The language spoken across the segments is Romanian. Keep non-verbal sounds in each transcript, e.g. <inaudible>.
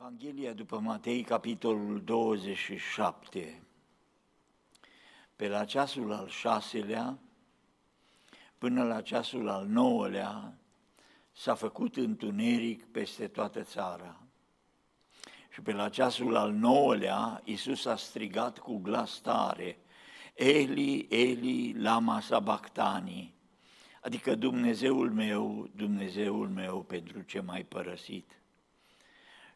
Evanghelia după Matei, capitolul 27, pe la ceasul al șaselea până la ceasul al nouălea s-a făcut întuneric peste toată țara. Și pe la ceasul al nouălea Iisus a strigat cu glas tare, Eli, Eli, lama sabactani, adică Dumnezeul meu, Dumnezeul meu, pentru ce m-ai părăsit.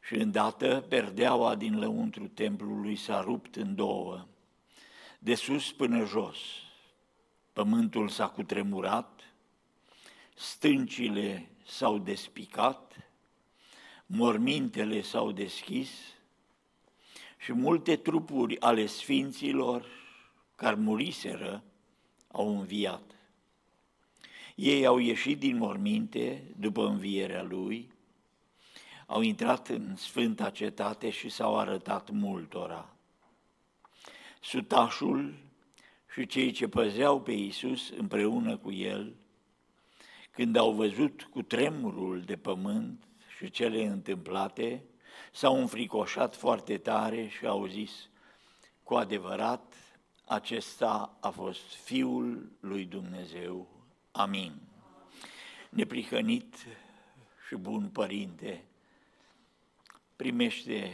Și îndată perdeaua din lăuntru templului s-a rupt în două, de sus până jos. Pământul s-a cutremurat, stâncile s-au despicat, mormintele s-au deschis și multe trupuri ale sfinților care muriseră au înviat. Ei au ieșit din morminte după învierea lui au intrat în Sfânta Cetate și s-au arătat multora. Sutașul și cei ce păzeau pe Iisus împreună cu el, când au văzut cu tremurul de pământ și cele întâmplate, s-au înfricoșat foarte tare și au zis, cu adevărat, acesta a fost Fiul lui Dumnezeu. Amin. Neprihănit și bun Părinte, primește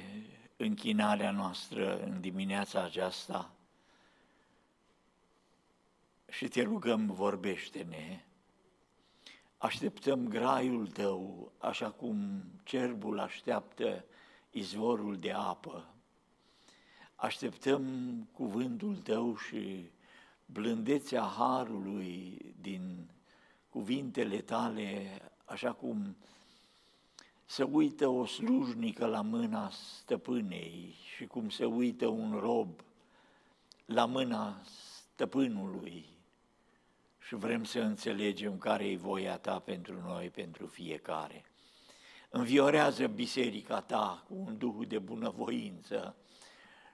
închinarea noastră în dimineața aceasta și te rugăm, vorbește-ne. Așteptăm graiul tău, așa cum cerbul așteaptă izvorul de apă. Așteptăm cuvântul tău și blândețea harului din cuvintele tale, așa cum se uită o slujnică la mâna stăpânei și cum se uită un rob la mâna stăpânului și vrem să înțelegem care e voia ta pentru noi, pentru fiecare. Înviorează biserica ta cu un duh de bunăvoință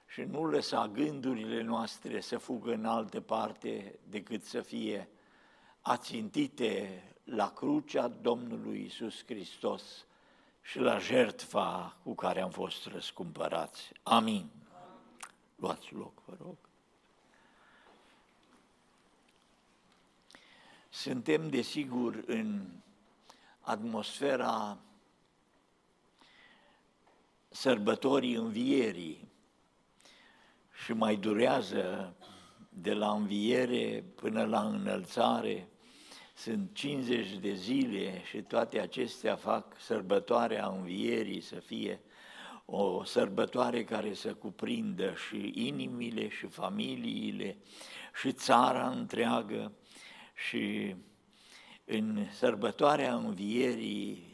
și nu lăsa gândurile noastre să fugă în altă parte decât să fie ațintite la crucea Domnului Isus Hristos, și la jertfa cu care am fost răscumpărați. Amin. Luați loc, vă rog. Suntem, desigur, în atmosfera sărbătorii învierii și mai durează de la înviere până la înălțare sunt 50 de zile și toate acestea fac sărbătoarea învierii să fie o sărbătoare care să cuprindă și inimile și familiile și țara întreagă și în sărbătoarea învierii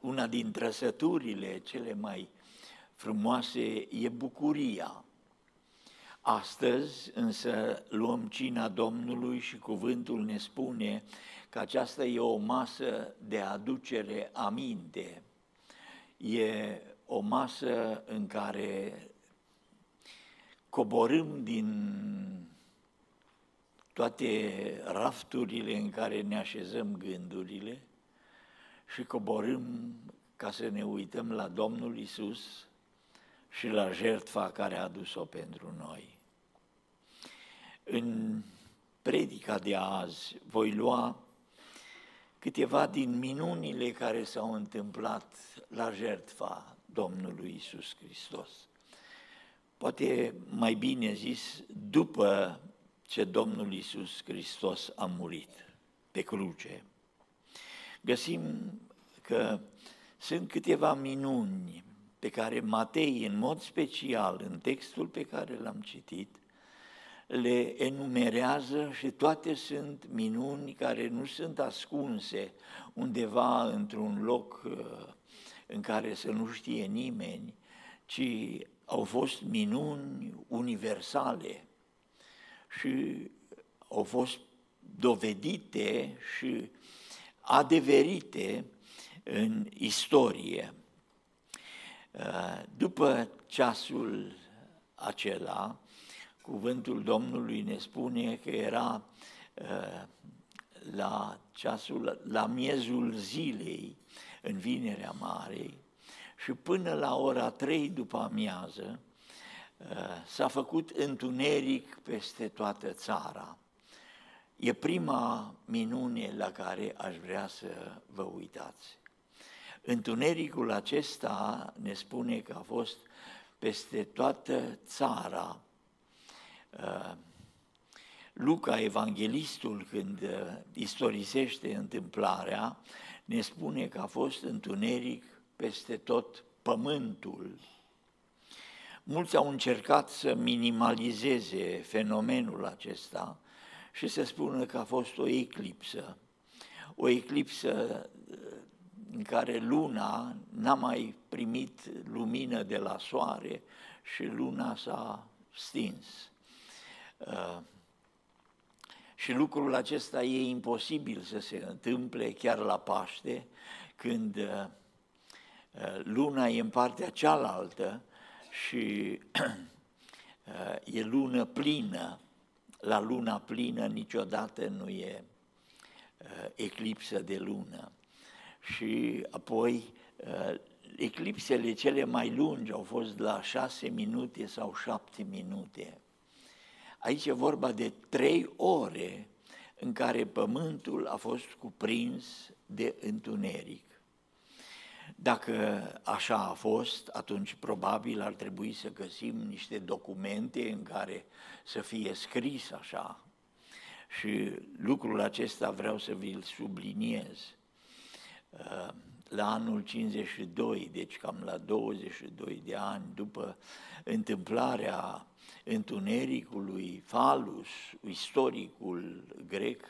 una din trăsăturile cele mai frumoase e bucuria. Astăzi însă luăm cina Domnului și cuvântul ne spune că aceasta e o masă de aducere aminte. E o masă în care coborâm din toate rafturile în care ne așezăm gândurile și coborâm ca să ne uităm la Domnul Isus și la jertfa care a adus-o pentru noi. În predica de azi voi lua câteva din minunile care s-au întâmplat la jertfa Domnului Isus Hristos. Poate mai bine zis, după ce Domnul Isus Hristos a murit pe cruce. Găsim că sunt câteva minuni pe care Matei, în mod special, în textul pe care l-am citit, le enumerează și toate sunt minuni care nu sunt ascunse undeva într-un loc uh, în care să nu știe nimeni, ci au fost minuni universale și au fost dovedite și adeverite în istorie. Uh, după ceasul acela, cuvântul Domnului ne spune că era uh, la ceasul, la miezul zilei, în Vinerea Marei, și până la ora trei după amiază uh, s-a făcut întuneric peste toată țara. E prima minune la care aș vrea să vă uitați. Întunericul acesta ne spune că a fost peste toată țara. Uh, Luca, evanghelistul, când uh, istorisește întâmplarea, ne spune că a fost întuneric peste tot pământul. Mulți au încercat să minimalizeze fenomenul acesta și să spună că a fost o eclipsă. O eclipsă uh, în care luna n-a mai primit lumină de la soare și luna s-a stins. Uh, și lucrul acesta e imposibil să se întâmple chiar la Paște, când uh, uh, luna e în partea cealaltă și e lună plină. La luna plină niciodată nu e eclipsă de lună și apoi uh, eclipsele cele mai lungi au fost la șase minute sau șapte minute. Aici e vorba de trei ore în care pământul a fost cuprins de întuneric. Dacă așa a fost, atunci probabil ar trebui să găsim niște documente în care să fie scris așa. Și lucrul acesta vreau să vi-l subliniez. Uh, la anul 52, deci cam la 22 de ani după întâmplarea întunericului Falus, istoricul grec,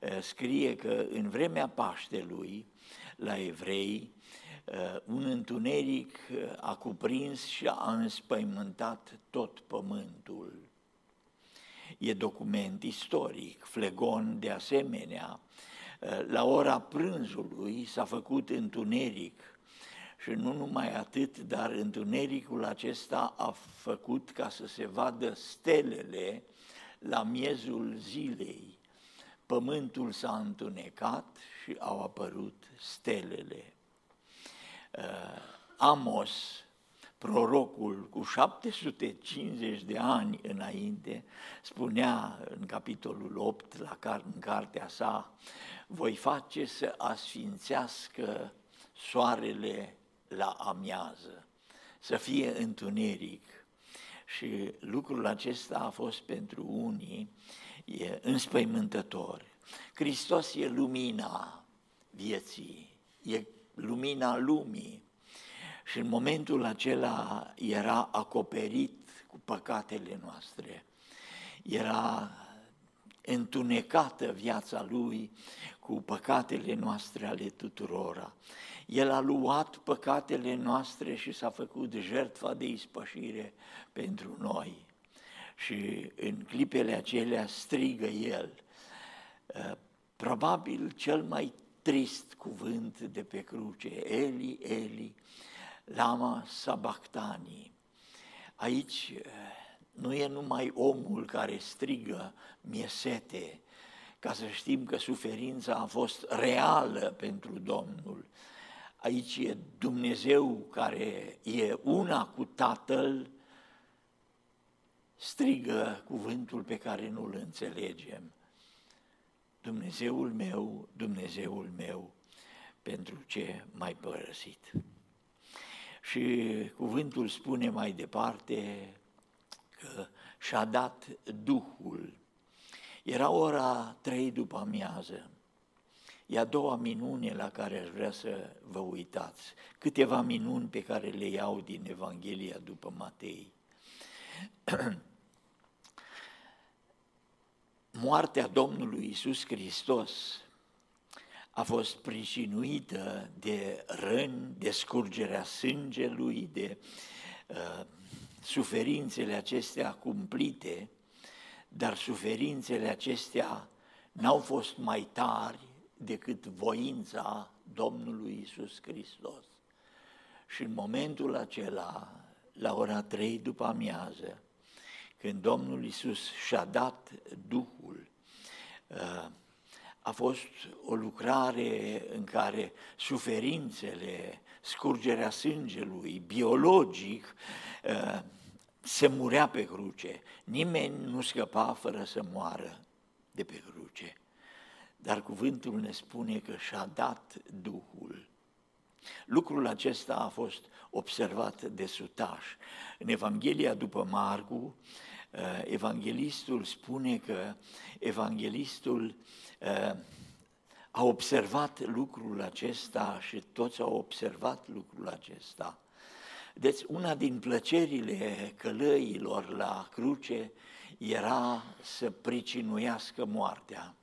uh, scrie că în vremea Paștelui, la evrei, uh, un întuneric a cuprins și a înspăimântat tot pământul. E document istoric, Flegon de asemenea, la ora prânzului s-a făcut întuneric și nu numai atât, dar întunericul acesta a făcut ca să se vadă stelele la miezul zilei. Pământul s-a întunecat și au apărut stelele. Uh, Amos, prorocul cu 750 de ani înainte, spunea în capitolul 8, la car- în cartea sa, voi face să asfințească soarele la amiază, să fie întuneric. Și lucrul acesta a fost pentru unii e înspăimântător. Hristos e lumina vieții, e lumina lumii. Și în momentul acela era acoperit cu păcatele noastre. Era întunecată viața lui cu păcatele noastre ale tuturora. El a luat păcatele noastre și s-a făcut jertfa de ispășire pentru noi. Și în clipele acelea strigă el, uh, probabil cel mai trist cuvânt de pe cruce, Eli, Eli, lama sabactani. Aici uh, nu e numai omul care strigă, mie sete, ca să știm că suferința a fost reală pentru Domnul. Aici e Dumnezeu care e una cu Tatăl, strigă cuvântul pe care nu-l înțelegem. Dumnezeul meu, Dumnezeul meu, pentru ce m-ai părăsit? Și cuvântul spune mai departe că și-a dat Duhul era ora trei după amiază. E a doua minune la care aș vrea să vă uitați. Câteva minuni pe care le iau din Evanghelia după Matei. <clears throat> Moartea Domnului Isus Hristos a fost pricinuită de răni, de scurgerea sângelui, de uh, suferințele acestea cumplite dar suferințele acestea n-au fost mai tari decât voința Domnului Isus Hristos. Și în momentul acela, la ora trei după amiază, când Domnul Isus și-a dat Duhul, uh, a fost o lucrare în care suferințele, scurgerea sângelui, biologic, uh, se murea pe cruce. Nimeni nu scăpa fără să moară de pe cruce. Dar cuvântul ne spune că și-a dat Duhul. Lucrul acesta a fost observat de sutaș. În Evanghelia după Marcu, uh, evanghelistul spune că evanghelistul uh, a observat lucrul acesta și toți au observat lucrul acesta. Deci una din plăcerile călăilor la cruce era să pricinuiască moartea,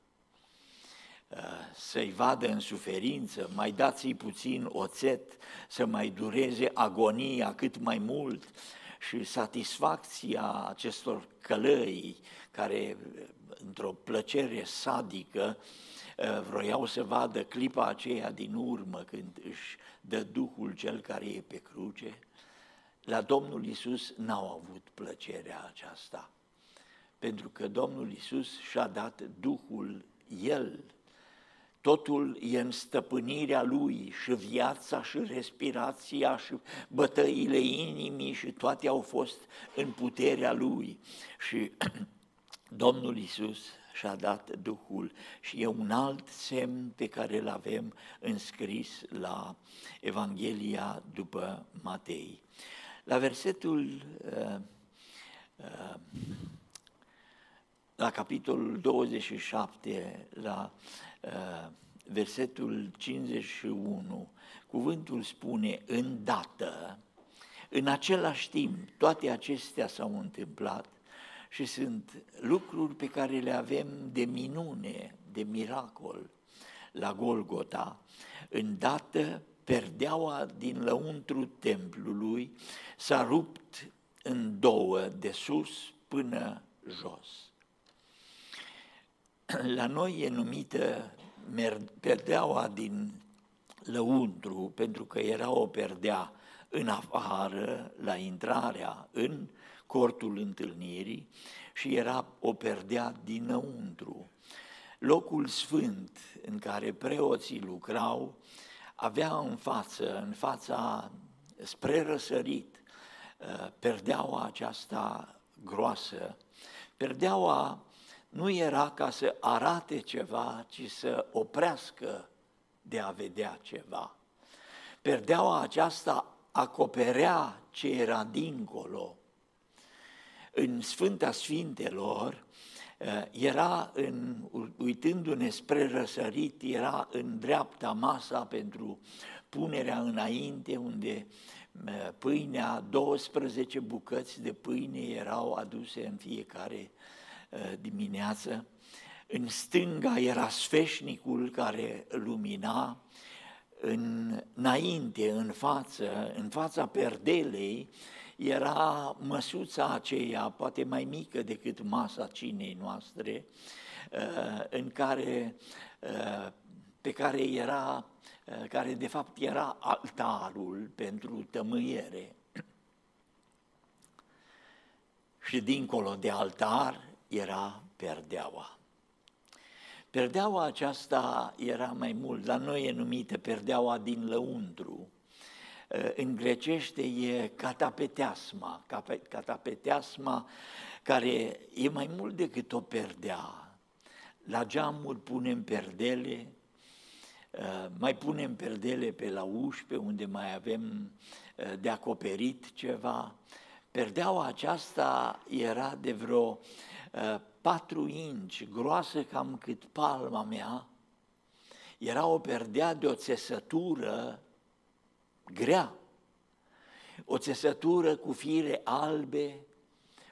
uh, să-i vadă în suferință, mai dați-i puțin oțet, să mai dureze agonia cât mai mult și satisfacția acestor călăi care, într-o plăcere sadică, uh, vroiau să vadă clipa aceea din urmă când își dă Duhul cel care e pe cruce, la Domnul Isus n-au avut plăcerea aceasta, pentru că Domnul Isus și-a dat Duhul El. Totul e în stăpânirea Lui și viața și respirația și bătăile inimii și toate au fost în puterea Lui. Și <clears throat> Domnul Isus și-a dat Duhul și e un alt semn pe care îl avem înscris la Evanghelia după Matei. La versetul, uh, uh, la capitolul 27, la uh, versetul 51, cuvântul spune îndată, în același timp, toate acestea s-au întâmplat și sunt lucruri pe care le avem de minune, de miracol la Golgota. Îndată perdeaua din lăuntru templului s-a rupt în două, de sus până jos. <clears throat> La noi e numită perdeaua din lăuntru, pentru că era o perdea în afară, la intrarea în cortul întâlnirii și era o perdea dinăuntru. Locul sfânt în care preoții lucrau avea în față, în fața spre răsărit, uh, perdeaua aceasta groasă. Perdeaua nu era ca să arate ceva, ci să oprească de a vedea ceva. Perdeaua aceasta acoperea ce era dincolo. În Sfânta Sfintelor, Eh, era, în, uitându-ne spre răsărit, era în dreapta masa pentru punerea înainte, unde eh, pâinea, 12 bucăți de pâine erau aduse în fiecare eh, dimineață. În stânga era sfeșnicul care lumina, în, înainte, în față, în fața perdelei, era măsuța aceea, poate mai mică decât masa cinei noastre, uh, în care, uh, pe care era, uh, care de fapt era altarul pentru tămâiere. <clears throat> Și dincolo de altar era perdeaua. Perdeaua aceasta era mai mult, la noi e numită perdeaua din lăuntru, în grecește e catapeteasma, catapeteasma care e mai mult decât o perdea. La geamuri punem perdele, uh, mai punem perdele pe la uși, pe unde mai avem uh, de acoperit ceva. Perdeaua aceasta era de vreo uh, patru inci, groasă cam cât palma mea, era o perdea de o țesătură grea, o țesătură cu fire albe,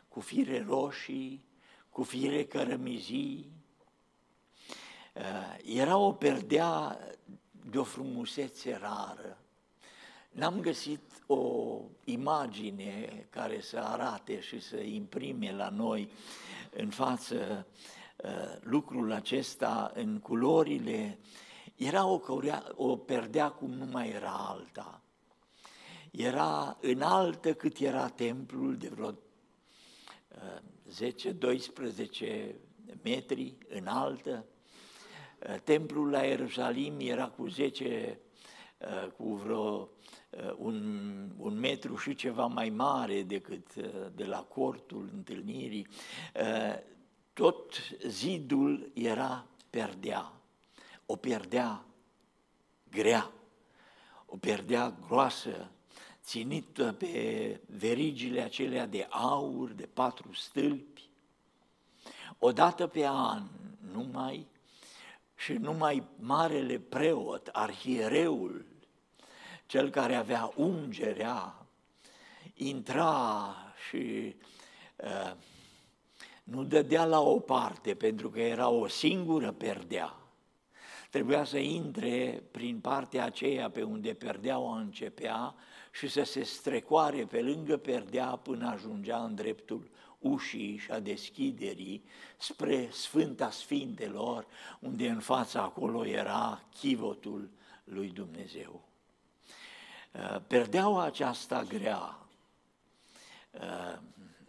cu fire roșii, cu fire cărămizii. Uh, era o perdea de o frumusețe rară. N-am găsit o imagine care să arate și să imprime la noi în față uh, lucrul acesta în culorile. Era o, o perdea cum nu mai era alta era înaltă cât era templul, de vreo 10-12 uh, metri înaltă, templul la Ierusalim era cu 10, cu vreo un, un metru și ceva mai mare decât de la cortul întâlnirii, tot zidul era perdea, o perdea grea, o perdea groasă, ținită pe verigile acelea de aur, de patru stâlpi. Odată pe an, numai și numai marele preot, arhiereul, cel care avea ungerea, intra și uh, nu dădea la o parte, pentru că era o singură perdea. Trebuia să intre prin partea aceea pe unde perdeaua începea și să se strecoare pe lângă perdea până ajungea în dreptul ușii și a deschiderii spre Sfânta Sfintelor, unde în fața acolo era chivotul lui Dumnezeu. Uh, perdeaua aceasta grea, uh,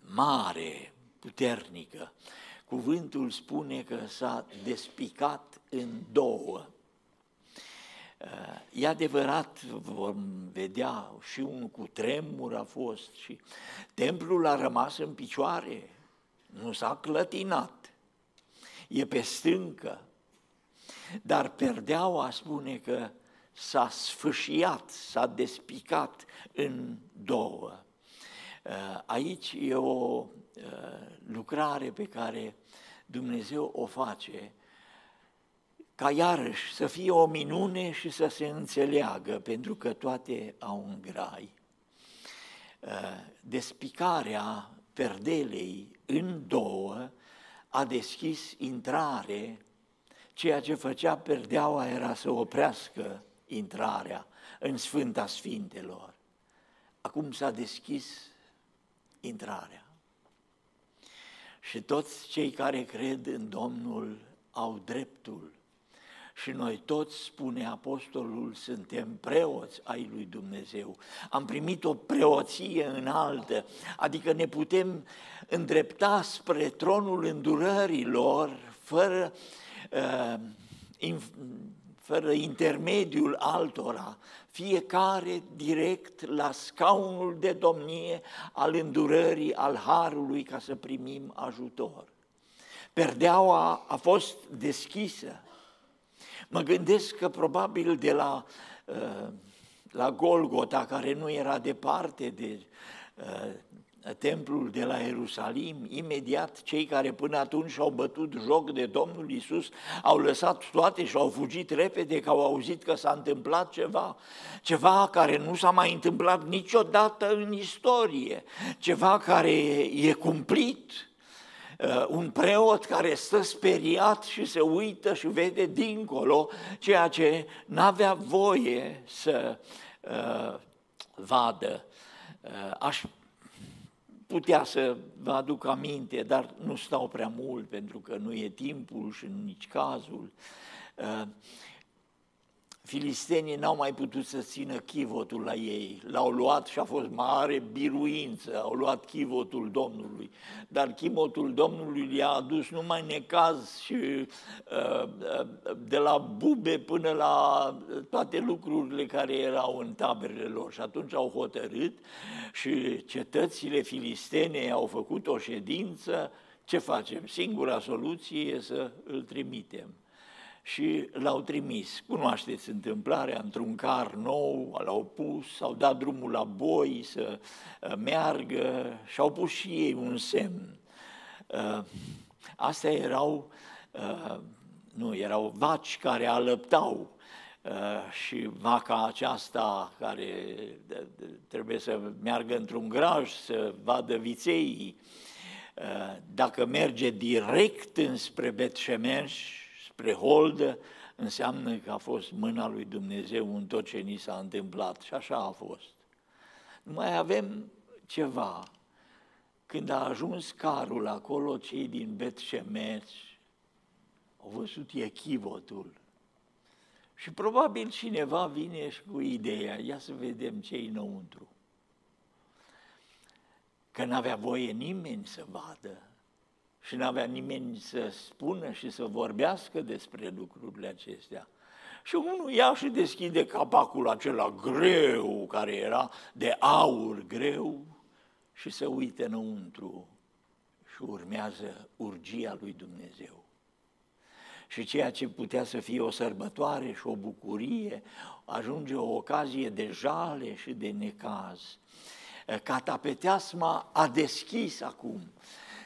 mare, puternică, cuvântul spune că s-a despicat în două. E adevărat, vom vedea, și un cutremur a fost și templul a rămas în picioare, nu s-a clătinat, e pe stâncă, dar perdeaua spune că s-a sfâșiat, s-a despicat în două. Aici e o lucrare pe care Dumnezeu o face ca iarăși să fie o minune și să se înțeleagă, pentru că toate au un grai. Uh, despicarea perdelei în două a deschis intrare, ceea ce făcea perdeaua era să oprească intrarea în Sfânta Sfintelor. Acum s-a deschis intrarea. Și toți cei care cred în Domnul au dreptul și noi toți, spune apostolul, suntem preoți ai lui Dumnezeu. Am primit o preoție înaltă, adică ne putem îndrepta spre tronul îndurărilor fără, uh, in, fără intermediul altora, fiecare direct la scaunul de domnie al îndurării, al harului, ca să primim ajutor. Perdeaua a fost deschisă, Mă gândesc că probabil de la, uh, la Golgota, care nu era departe de uh, templul de la Ierusalim, imediat cei care până atunci au bătut joc de Domnul Isus au lăsat toate și au fugit repede că au auzit că s-a întâmplat ceva, ceva care nu s-a mai întâmplat niciodată în istorie, ceva care e cumplit, Uh, un preot care stă speriat și se uită și vede dincolo ceea ce n-avea voie să uh, vadă. Uh, aș putea să vă aduc aminte, dar nu stau prea mult pentru că nu e timpul și nici cazul. Uh, Filistenii n-au mai putut să țină chivotul la ei, l-au luat și a fost mare biruință, au luat chivotul Domnului, dar chivotul Domnului i-a adus numai necaz și uh, uh, de la bube până la toate lucrurile care erau în taberele lor. Și atunci au hotărât și cetățile filistene au făcut o ședință, ce facem? Singura soluție e să îl trimitem și l-au trimis. Cunoașteți întâmplarea, într-un car nou, l-au pus, au dat drumul la boi să uh, meargă și au pus și ei un semn. Uh, astea erau, uh, nu, erau vaci care alăptau și vaca aceasta care trebuie să meargă într-un graj să vadă viței, dacă merge direct înspre Betșemeș, spre holdă, înseamnă că a fost mâna lui Dumnezeu în tot ce ni s-a întâmplat și așa a fost. Mai avem ceva. Când a ajuns carul acolo, cei din Bet Shemesh au văzut echivotul. Și probabil cineva vine și cu ideea, ia să vedem ce și n-avea nimeni să spună și să vorbească despre lucrurile acestea. Și unul ia și deschide capacul acela greu, care era de aur greu, și se uită înăuntru și urmează urgia lui Dumnezeu. Și ceea ce putea să fie o sărbătoare și o bucurie, ajunge o ocazie de jale și de necaz. Catapeteasma a deschis acum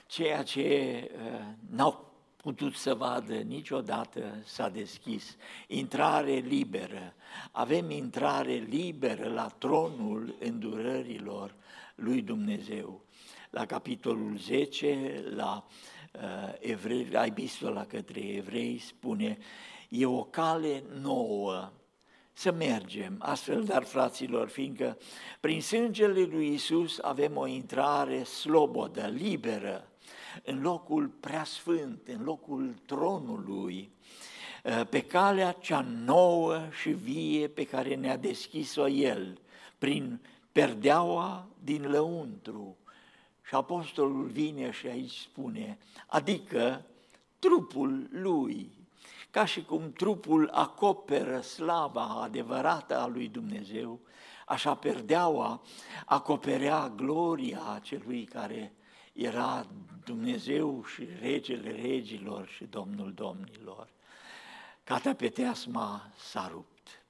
ceea ce uh, n-au putut să vadă niciodată s-a deschis. Intrare liberă. Avem intrare liberă la tronul îndurărilor lui Dumnezeu. La capitolul 10, la uh, evrei, la epistola către evrei spune, e o cale nouă să mergem astfel, dar fraților, fiindcă prin sângele lui Isus avem o intrare slobodă, liberă, în locul preasfânt, în locul tronului, uh, pe calea cea nouă și vie pe care ne-a deschis-o El, prin perdeaua din lăuntru. Și apostolul vine și aici spune, adică trupul lui, ca și cum trupul acoperă slava adevărată a lui Dumnezeu, așa perdeaua acoperea gloria celui care era Dumnezeu și regele regilor și Domnul domnilor. Catapeteasma s-a rupt.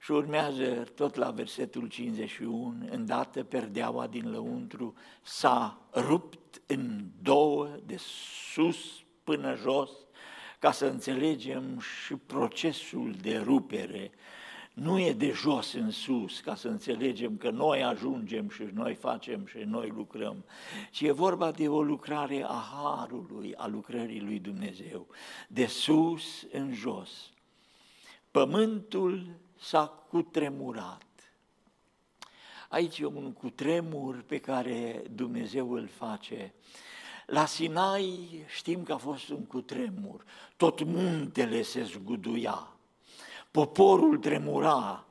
Și urmează tot la versetul 51, îndată perdeaua din lăuntru s-a rupt în două, de sus până jos, ca să înțelegem și procesul de rupere nu e de jos în sus, ca să înțelegem că noi ajungem și noi facem și noi lucrăm, ci e vorba de o lucrare a Harului, a lucrării lui Dumnezeu, de sus în jos. Pământul s-a cutremurat. Aici e un cutremur pe care Dumnezeu îl face. La Sinai știm că a fost un cutremur, tot muntele se zguduia poporul tremura.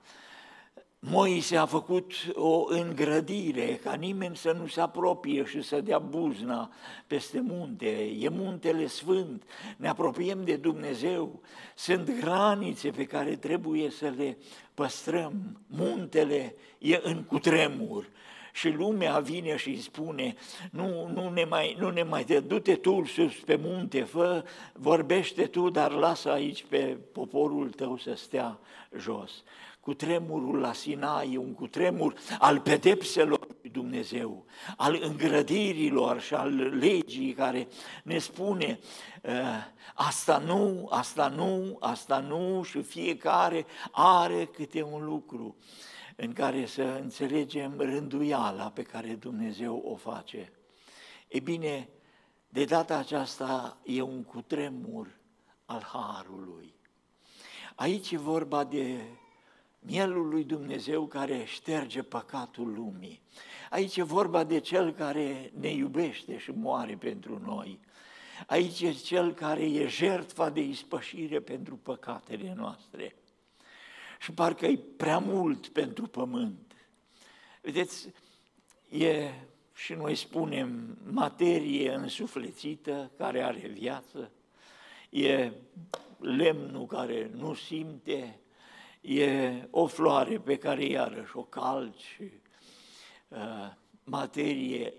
Moise a făcut o îngrădire ca nimeni să nu se apropie și să dea buzna peste munte. E muntele sfânt, ne apropiem de Dumnezeu. Sunt granițe pe care trebuie să le păstrăm. Muntele e în cutremur și lumea vine și îi spune, nu, nu ne mai, nu ne mai du-te tu sus pe munte, fă, vorbește tu, dar lasă aici pe poporul tău să stea jos. Cu tremurul la Sinai, un cutremur al pedepselor lui Dumnezeu, al îngrădirilor și al legii care ne spune uh, asta nu, asta nu, asta nu și fiecare are câte un lucru în care să înțelegem rânduiala pe care Dumnezeu o face. E bine, de data aceasta e un cutremur al Harului. Aici e vorba de mielul lui Dumnezeu care șterge păcatul lumii. Aici e vorba de cel care ne iubește și moare pentru noi. Aici e cel care e jertfa de ispășire pentru păcatele noastre și parcă e prea mult pentru pământ. Vedeți, e, și noi spunem, materie însuflețită care are viață, e lemnul care nu simte, e o floare pe care iarăși o calci, uh, materie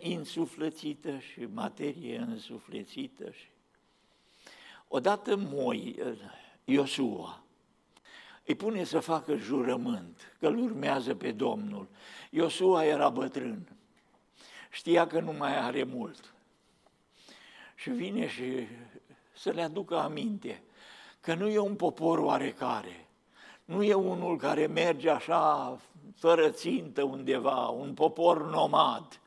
insuflețită și materie însuflețită. Odată moi, uh, Iosua, îi pune să facă jurământ, că îl urmează pe Domnul. Iosua era bătrân, știa că nu mai are mult. Și vine și să le aducă aminte că nu e un popor oarecare, nu e unul care merge așa fără țintă undeva, un popor nomad,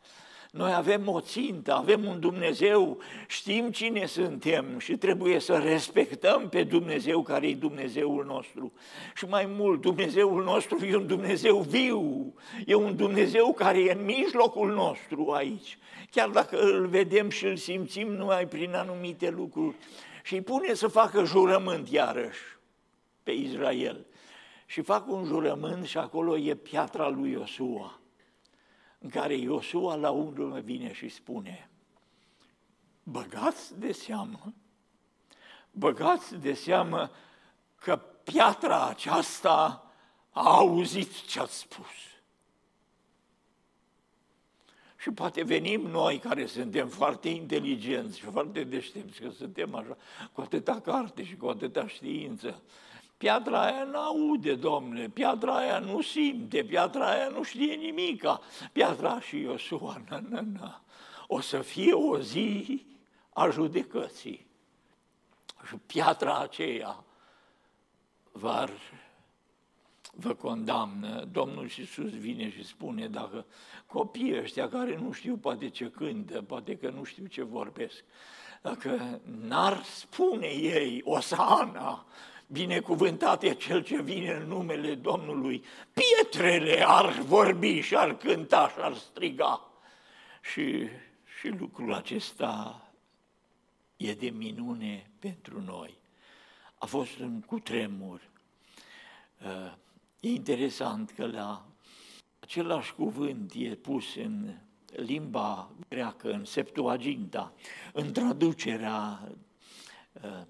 noi avem o țintă, avem un Dumnezeu, știm cine suntem și trebuie să respectăm pe Dumnezeu care e Dumnezeul nostru. Și mai mult, Dumnezeul nostru e un Dumnezeu viu, e un Dumnezeu care e în mijlocul nostru aici. Chiar dacă îl vedem și îl simțim numai prin anumite lucruri. Și îi pune să facă jurământ iarăși pe Israel. Și fac un jurământ și acolo e piatra lui Iosua în care Iosua la urmă vine și spune, băgați de seamă, băgați de seamă că piatra aceasta a auzit ce ați spus. Și poate venim noi care suntem foarte inteligenți și foarte deștepți, că suntem așa, cu atâta carte și cu atâta știință. Piatra aia nu aude, domnule, piatra aia nu simte, piatra aia nu știe nimica. Piatra și Iosua, na, na, na. O să fie o zi a judecății. Și piatra aceea var vă condamnă. Domnul Iisus vine și spune, dacă copiii ăștia care nu știu poate ce cântă, poate că nu știu ce vorbesc, dacă n-ar spune ei, Osana, binecuvântat e cel ce vine în numele Domnului, pietrele ar vorbi și ar cânta și ar striga. Și, și lucrul acesta e de minune pentru noi. A fost un cutremur. Uh, e interesant că la același cuvânt e pus în limba greacă, în Septuaginta, în traducerea uh,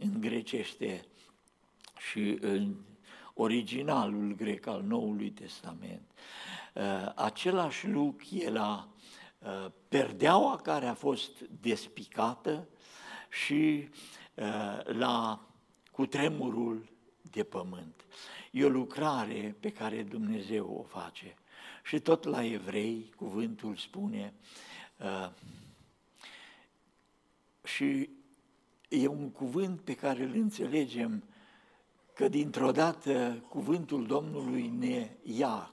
în grecește și în originalul grec al Noului Testament. Uh, același lucru e la perdeaua care a fost despicată și la cutremurul de pământ. E o lucrare pe care Dumnezeu o face. Și tot la evrei, cuvântul spune, uh, și e un cuvânt pe care îl înțelegem că dintr-o dată cuvântul Domnului ne ia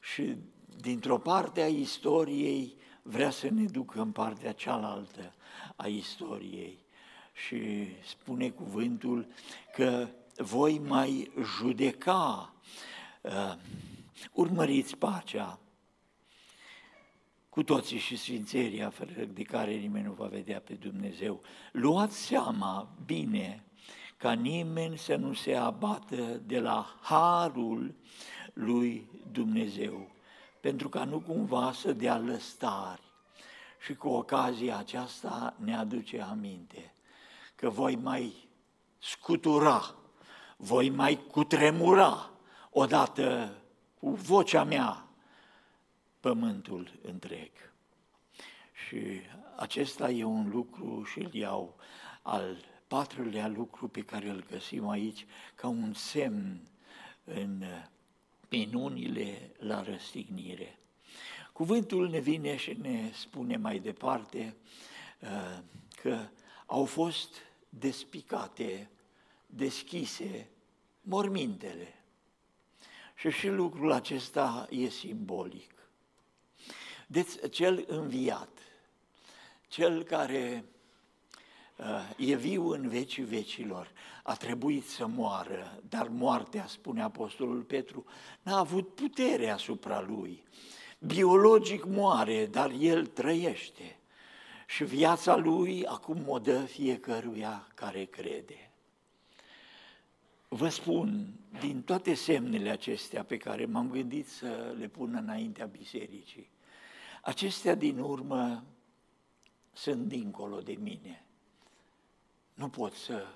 și dintr-o parte a istoriei vrea să ne ducă în partea cealaltă a istoriei. Și spune cuvântul că voi mai judeca, uh, urmăriți pacea cu toții și sfințeria, fără de care nimeni nu va vedea pe Dumnezeu. Luați seama bine ca nimeni să nu se abată de la harul lui Dumnezeu, pentru ca nu cumva să dea lăstari. Și cu ocazia aceasta ne aduce aminte că voi mai scutura voi mai cutremura odată cu vocea mea pământul întreg. Și acesta e un lucru și îl iau al patrulea lucru pe care îl găsim aici ca un semn în minunile la răstignire. Cuvântul ne vine și ne spune mai departe uh, că au fost despicate deschise mormintele. Și și lucrul acesta e simbolic. Deci cel înviat, cel care uh, e viu în vecii vecilor, a trebuit să moară, dar moartea, spune Apostolul Petru, n-a avut putere asupra lui. Biologic moare, dar el trăiește. Și viața lui acum o dă fiecăruia care crede. Vă spun, din toate semnele acestea pe care m-am gândit să le pun înaintea bisericii, acestea din urmă sunt dincolo de mine. Nu pot să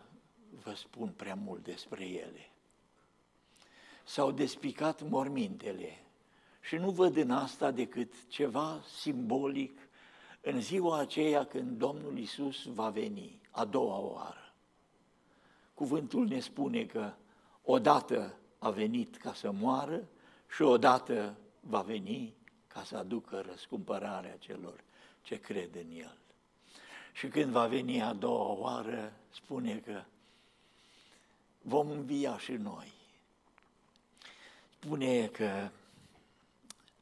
vă spun prea mult despre ele. S-au despicat mormintele și nu văd în asta decât ceva simbolic în ziua aceea când Domnul Isus va veni, a doua oară. Cuvântul ne spune că odată a venit ca să moară și odată va veni ca să aducă răscumpărarea celor ce cred în El. Și când va veni a doua oară, spune că vom învia și noi. Spune că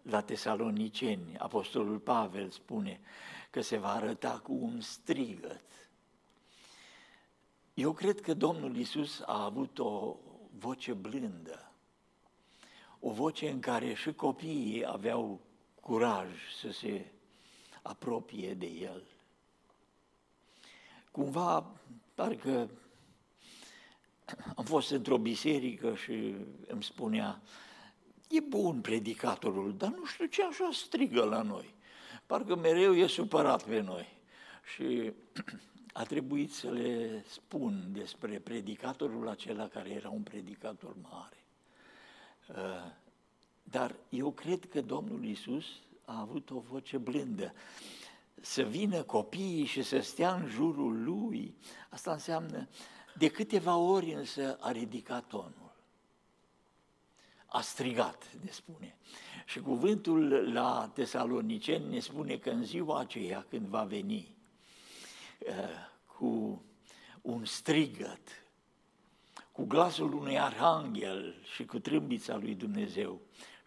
la Tesaloniceni, Apostolul Pavel spune că se va arăta cu un strigăt eu cred că Domnul Isus a avut o voce blândă, o voce în care și copiii aveau curaj să se apropie de El. Cumva, parcă am fost într-o biserică și îmi spunea, e bun predicatorul, dar nu știu ce așa strigă la noi. Parcă mereu e supărat pe noi. Și <clears throat> a trebuit să le spun despre predicatorul acela care era un predicator mare. Uh, dar eu cred că Domnul Isus a avut o voce blândă. Să vină copiii și să stea în jurul lui, asta înseamnă, de câteva ori însă a ridicat tonul. A strigat, ne spune. Și cuvântul la Tesaloniceni ne spune că în ziua aceea când va veni uh, cu un strigăt, cu glasul unui arhanghel și cu trâmbița lui Dumnezeu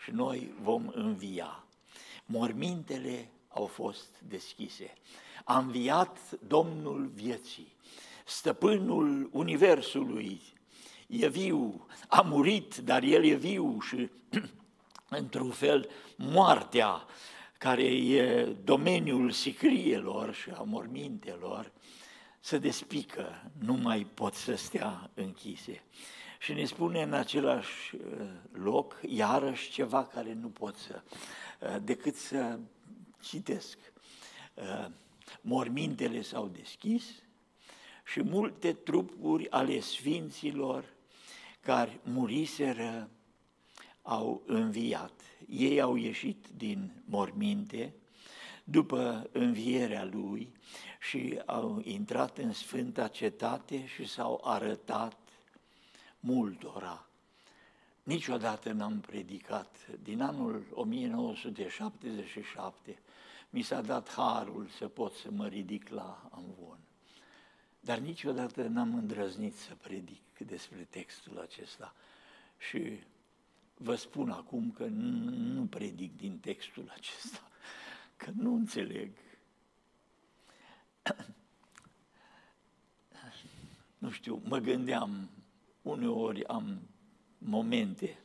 și noi vom învia. Mormintele au fost deschise. A înviat Domnul vieții, stăpânul Universului, e viu, a murit, dar el e viu și, <clears throat> într-un fel, moartea, care e domeniul sicrielor și a mormintelor, se despică, nu mai pot să stea închise. Și ne spune în același uh, loc, iarăși, ceva care nu pot să, uh, decât să citesc. Uh, mormintele s-au deschis și multe trupuri ale sfinților care muriseră au înviat. Ei au ieșit din morminte după învierea lui și au intrat în Sfânta Cetate și s-au arătat multora. Niciodată n-am predicat. Din anul 1977 mi s-a dat harul să pot să mă ridic la amvon. Dar niciodată n-am îndrăznit să predic despre textul acesta. Și vă spun acum că nu predic din textul acesta, că nu înțeleg. Nu știu, mă gândeam uneori am momente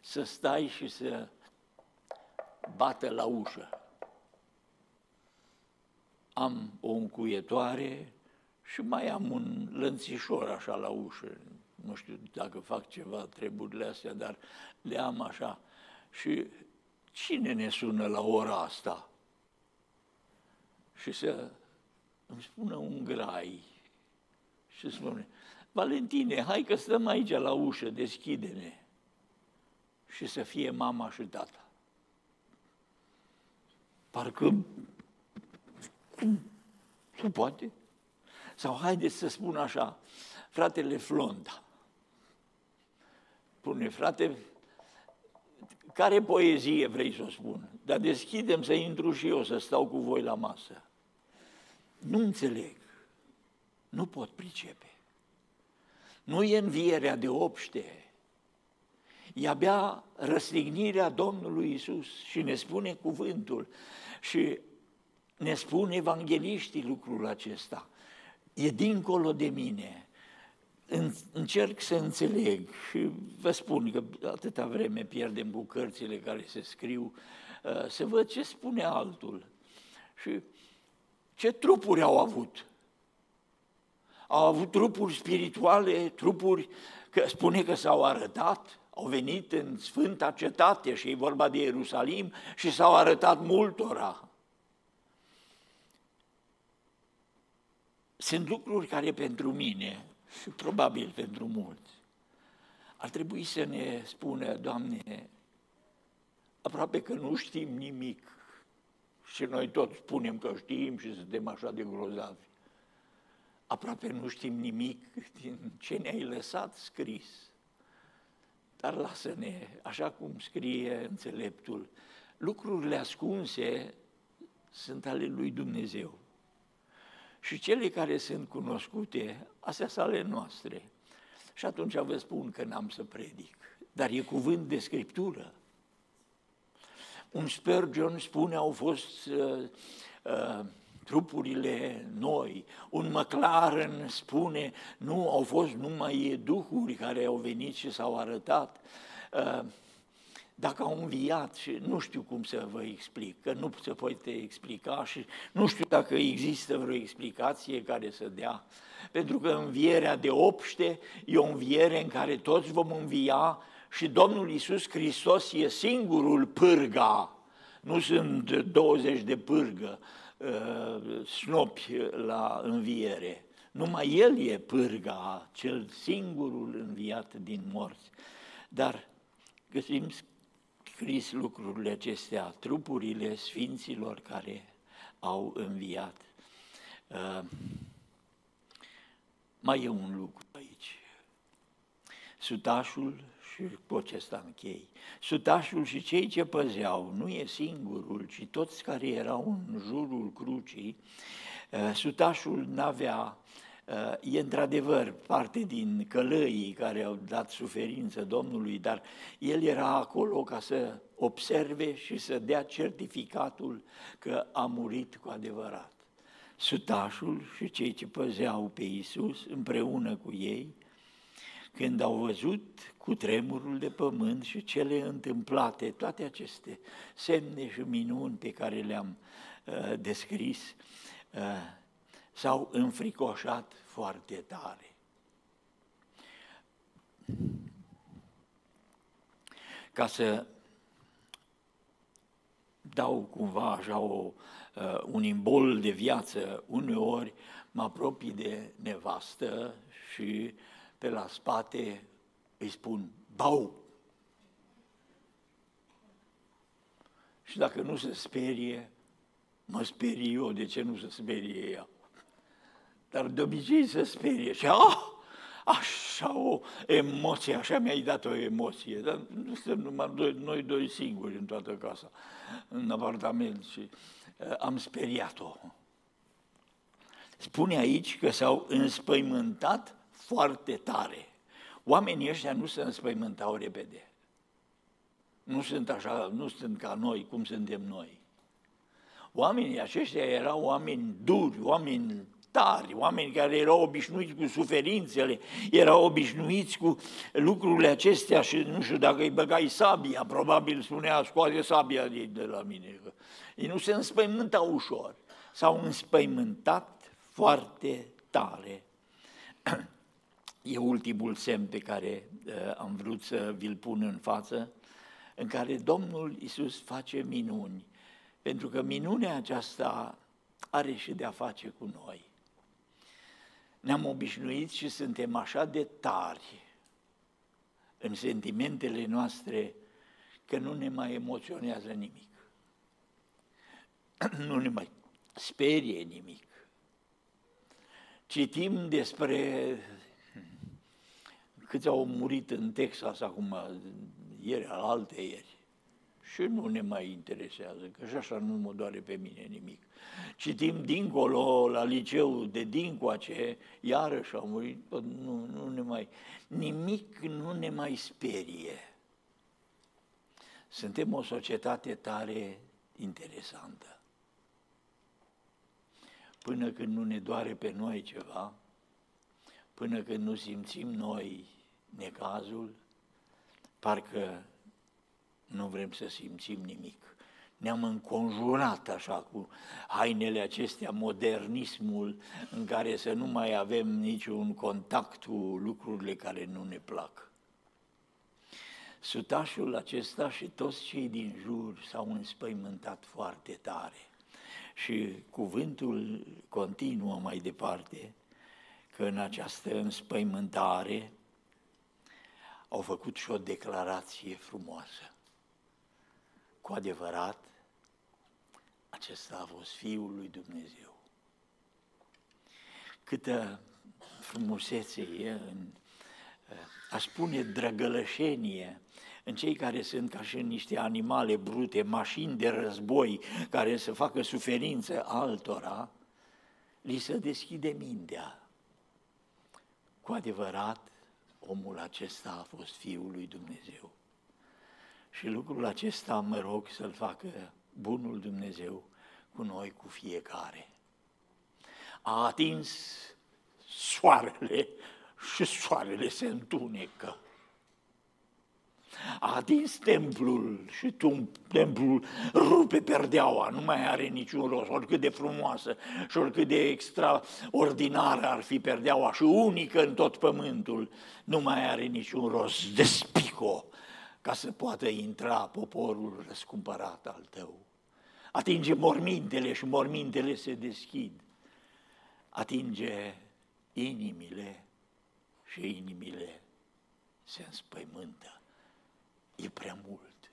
să stai și să bată la ușă. Am o încuietoare și mai am un lănțișor așa la ușă. Nu știu dacă fac ceva treburile astea, dar le am așa. Și cine ne sună la ora asta? Și să îmi spună un grai și spune, Valentine, hai că stăm aici la ușă, deschide-ne. Și să fie mama și tata. Parcă nu poate. Sau haideți să spun așa, fratele Flonda. Pune, frate, care poezie vrei să o spun? Dar deschidem să intru și eu, să stau cu voi la masă. Nu înțeleg. Nu pot pricepe. Nu e învierea de obște, e abia răstignirea Domnului Isus și ne spune cuvântul și ne spun evangeliștii lucrul acesta. E dincolo de mine. Încerc să înțeleg și vă spun că atâta vreme pierdem cu cărțile care se scriu, uh, să văd ce spune altul. Și ce trupuri au avut au avut trupuri spirituale, trupuri, că spune că s-au arătat, au venit în Sfânta Cetate și e vorba de Ierusalim și s-au arătat multora. Sunt lucruri care pentru mine și probabil pentru mulți ar trebui să ne spună, Doamne, aproape că nu știm nimic și noi toți spunem că știm și suntem așa de grozavi aproape nu știm nimic din ce ne-ai lăsat scris. Dar lasă-ne, așa cum scrie înțeleptul, lucrurile ascunse sunt ale lui Dumnezeu. Și cele care sunt cunoscute, astea sunt ale noastre. Și atunci vă spun că n-am să predic, dar e cuvânt de Scriptură. Un Spurgeon spune, au fost uh, uh, trupurile noi. Un McLaren spune, nu au fost numai duhuri care au venit și s-au arătat. Uh, dacă au înviat și nu știu cum să vă explic, că nu se poate explica și nu știu dacă există vreo explicație care să dea, pentru că învierea de obște e o înviere în care toți vom învia și Domnul Isus Hristos e singurul pârga nu sunt 20 de pârgă, uh, snopi la înviere. Numai El e pârga, cel singurul înviat din morți. Dar găsim scris lucrurile acestea, trupurile sfinților care au înviat. Uh, mai e un lucru aici. Sutașul și cu acesta închei. Sutașul și cei ce păzeau, nu e singurul, ci toți care erau în jurul crucii, uh, sutașul n-avea uh, E într-adevăr parte din călăii care au dat suferință Domnului, dar el era acolo ca să observe și să dea certificatul că a murit cu adevărat. Sutașul și cei ce păzeau pe Iisus împreună cu ei, când au văzut cu tremurul de pământ și cele întâmplate, toate aceste semne și minuni pe care le-am uh, descris, uh, s-au înfricoșat foarte tare. Ca să dau cumva așa o, uh, un imbol de viață, uneori mă apropii de nevastă și pe la spate îi spun, bau! Și dacă nu se sperie, mă sperie eu, de ce nu se sperie ea? Dar de obicei se sperie și ah, așa o emoție, așa mi-ai dat o emoție, dar nu suntem numai doi, noi doi singuri în toată casa, în apartament și uh, am speriat-o. Spune aici că s-au înspăimântat foarte tare. Oamenii ăștia nu se înspăimântau repede. Nu sunt așa, nu sunt ca noi, cum suntem noi. Oamenii aceștia erau oameni duri, oameni tari, oameni care erau obișnuiți cu suferințele, erau obișnuiți cu lucrurile acestea și nu știu dacă îi băgai sabia, probabil spunea scoate sabia de la mine. Ei nu se înspăimântau ușor, s-au înspăimântat foarte tare. <clears throat> E ultimul semn pe care uh, am vrut să vi-l pun în față, în care Domnul Isus face minuni, pentru că minunea aceasta are și de a face cu noi. Ne-am obișnuit și suntem așa de tari în sentimentele noastre că nu ne mai emoționează nimic. <clears throat> Nu ne mai sperie nimic. Citim despre câți au murit în Texas acum, ieri, al alte ieri. Și nu ne mai interesează, că și așa nu mă doare pe mine nimic. Citim dincolo, la liceu de dincoace, iarăși au murit, nu, nu ne mai, nimic nu ne mai sperie. Suntem o societate tare interesantă. Până când nu ne doare pe noi ceva, până când nu simțim noi necazul, parcă nu vrem să simțim nimic. Ne-am înconjurat așa cu hainele acestea, modernismul, în care să nu mai avem niciun contact cu lucrurile care nu ne plac. Sutașul acesta și toți cei din jur s-au înspăimântat foarte tare. Și cuvântul continuă mai departe, că în această înspăimântare au făcut și o declarație frumoasă. Cu adevărat, acesta a fost Fiul lui Dumnezeu. Câtă frumusețe e în, aș spune, drăgălășenie în cei care sunt ca și în niște animale brute, mașini de război care să facă suferință altora, li se deschide mintea. Cu adevărat, omul acesta a fost Fiul lui Dumnezeu. Și lucrul acesta mă rog să-l facă bunul Dumnezeu cu noi, cu fiecare. A atins soarele și soarele se întunecă a atins templul și tu, templul rupe perdeaua, nu mai are niciun rost, oricât de frumoasă și oricât de extraordinară ar fi perdeaua și unică în tot pământul, nu mai are niciun rost, despico ca să poată intra poporul răscumpărat al tău. atinge mormintele și mormintele se deschid, atinge inimile și inimile se înspăimântă. E prea mult.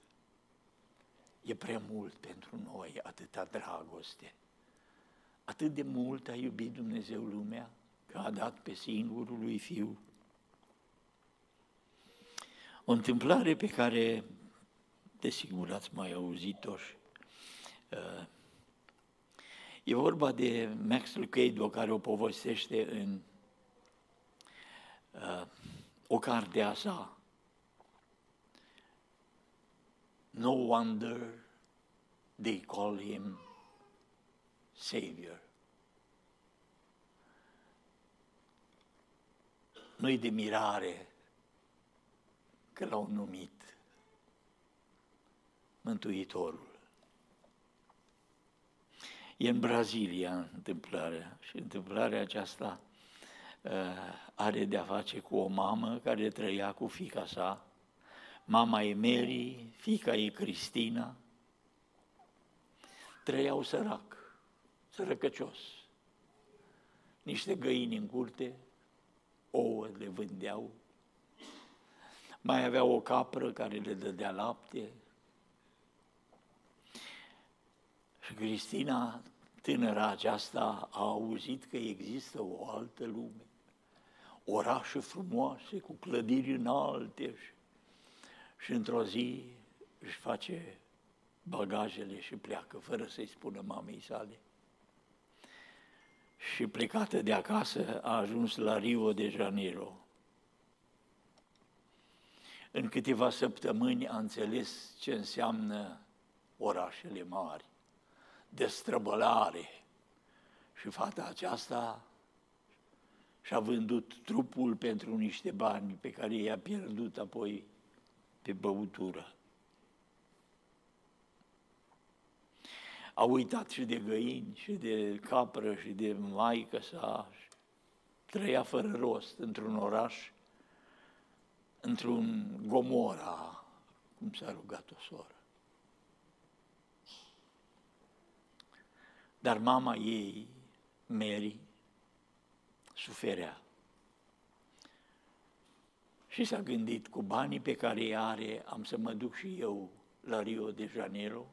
E prea mult pentru noi atâta dragoste. Atât de mult a iubit Dumnezeu lumea că a dat pe singurul lui Fiu. O întâmplare pe care, desigur, ați mai auzit-o și uh, E vorba de Max Lucado care o povestește în uh, o carte a sa. No wonder they call him Savior. Nu-i de mirare că l-au numit Mântuitorul. E în Brazilia întâmplarea și întâmplarea aceasta uh, are de-a face cu o mamă care trăia cu fica sa. Mama e Mary, fica e Cristina. Trăiau sărac, sărăcăcios. Niște găini în curte, ouă le vândeau. Mai avea o capră care le dădea lapte, Și Cristina, tânăra aceasta, a auzit că există o altă lume, orașe frumoase, cu clădiri înalte și, și într-o zi își face bagajele și pleacă, fără să-i spună mamei sale. Și plecată de acasă a ajuns la Rio de Janeiro. În câteva săptămâni a înțeles ce înseamnă orașele mari destrăbălare. Și fata aceasta și-a vândut trupul pentru niște bani pe care i-a pierdut apoi pe băutură. A uitat și de găini, și de capră, și de maică sa. Trăia fără rost într-un oraș, într-un Gomora, cum s-a rugat o soră. Dar mama ei, Mary, suferea. Și s-a gândit, cu banii pe care îi are, am să mă duc și eu la Rio de Janeiro,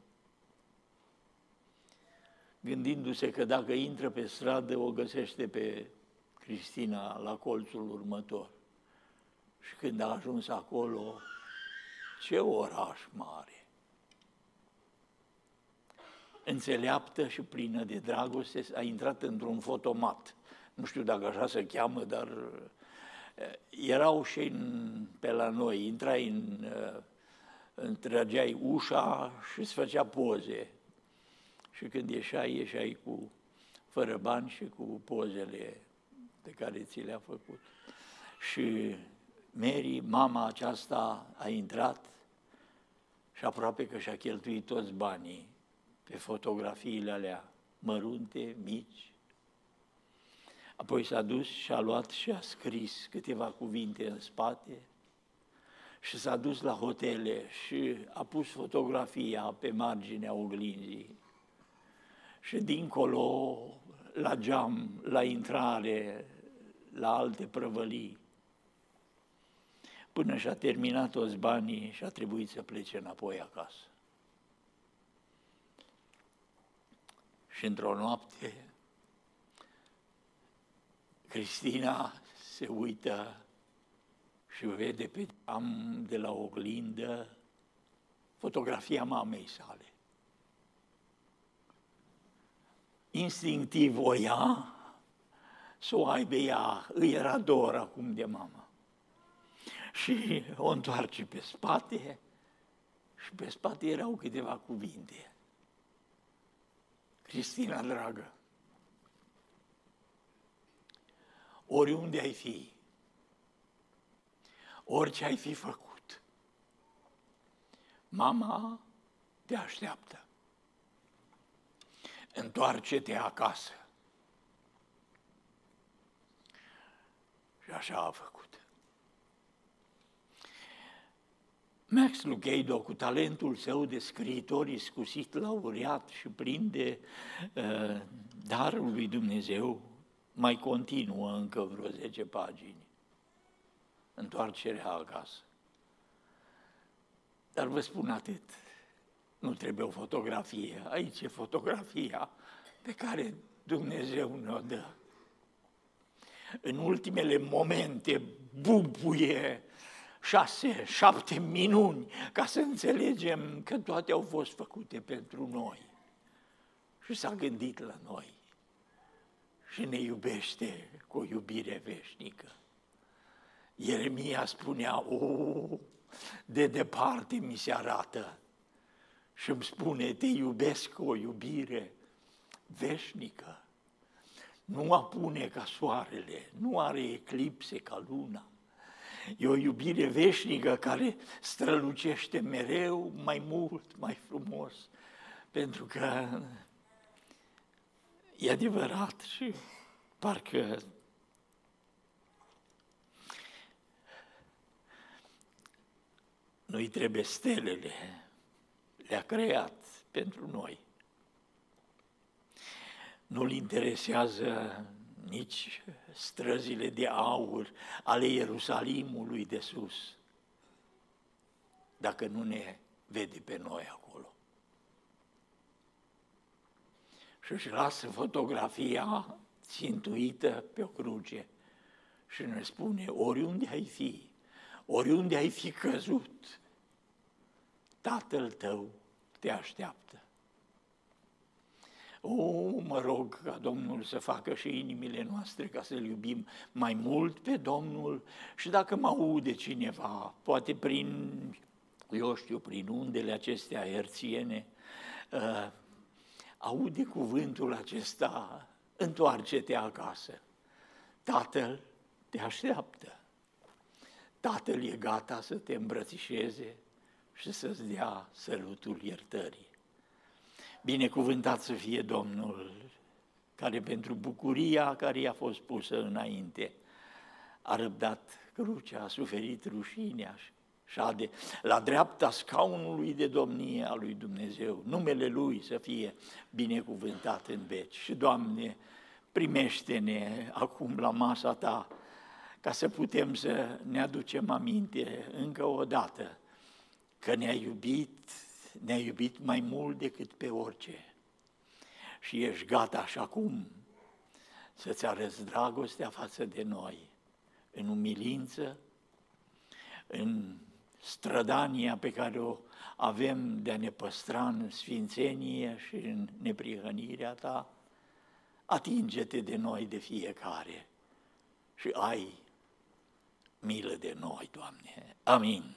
gândindu-se că dacă intră pe stradă, o găsește pe Cristina la colțul următor. Și când a ajuns acolo, ce oraș mare! înțeleaptă și plină de dragoste, a intrat într-un fotomat. Nu știu dacă așa se cheamă, dar eh, erau și în, pe la noi, intrai în, eh, întrageai ușa și îți făcea poze. Și când ieșai, ieșai cu fără bani și cu pozele pe care ți le-a făcut. Și Mary, mama aceasta, a intrat și aproape că și-a cheltuit toți banii pe fotografiile alea mărunte, mici. Apoi s-a dus și a luat și a scris câteva cuvinte în spate și s-a dus la hotele și a pus fotografia pe marginea oglinzii. Și dincolo, la geam, la intrare, la alte prăvălii, până și-a terminat toți banii și a trebuit să plece înapoi acasă. Și într-o noapte, Cristina se uită și vede pe am de la oglindă fotografia mamei sale. Instinctiv o ia să o aibă ea, îi era dor acum de mama. Și o întoarce pe spate și pe spate erau câteva cuvinte. Cristina, dragă, oriunde ai fi, orice ai fi făcut, mama te așteaptă. Întoarce-te acasă. Și așa a făcut. Max Lucado, cu talentul său de scriitor iscusit, laureat și plin de uh, darul lui Dumnezeu, mai continuă încă vreo 10 pagini. Întoarcerea acasă. Dar vă spun atât, nu trebuie o fotografie, aici e fotografia pe care Dumnezeu ne-o dă. În ultimele momente bubuie șase, șapte minuni ca să înțelegem că toate au fost făcute pentru noi. Și s-a gândit la noi și ne iubește cu o iubire veșnică. Ieremia spunea, o, de departe mi se arată și îmi spune, te iubesc cu o iubire veșnică. Nu apune ca soarele, nu are eclipse ca luna. E o iubire veșnică care strălucește mereu mai mult, mai frumos, pentru că e adevărat și parcă nu-i trebuie stelele, le-a creat pentru noi. Nu-l interesează nici străzile de aur ale Ierusalimului de sus, dacă nu ne vede pe noi acolo. Și își lasă fotografia țintuită pe o cruce și ne spune, oriunde ai fi, oriunde ai fi căzut, Tatăl tău te așteaptă. O, mă rog ca Domnul să facă și inimile noastre ca să-L iubim mai mult pe Domnul și dacă mă aude cineva, poate prin, eu știu, prin undele acestea erțiene, uh, aude cuvântul acesta, întoarce-te acasă. Tatăl te așteaptă. Tatăl e gata să te îmbrățișeze și să-ți dea sărutul iertării. Binecuvântat să fie Domnul, care pentru bucuria care i-a fost pusă înainte, a răbdat crucea, a suferit rușinea șade la dreapta scaunului de domnie a lui Dumnezeu. Numele Lui să fie binecuvântat în veci. Și, Doamne, primește-ne acum la masa Ta, ca să putem să ne aducem aminte încă o dată că ne-a iubit ne-a iubit mai mult decât pe orice. Și ești gata așa cum să-ți arăți dragostea față de noi, în umilință, în strădania pe care o avem de a ne păstra în sfințenie și în neprihănirea ta, atinge-te de noi de fiecare și ai milă de noi, Doamne. Amin.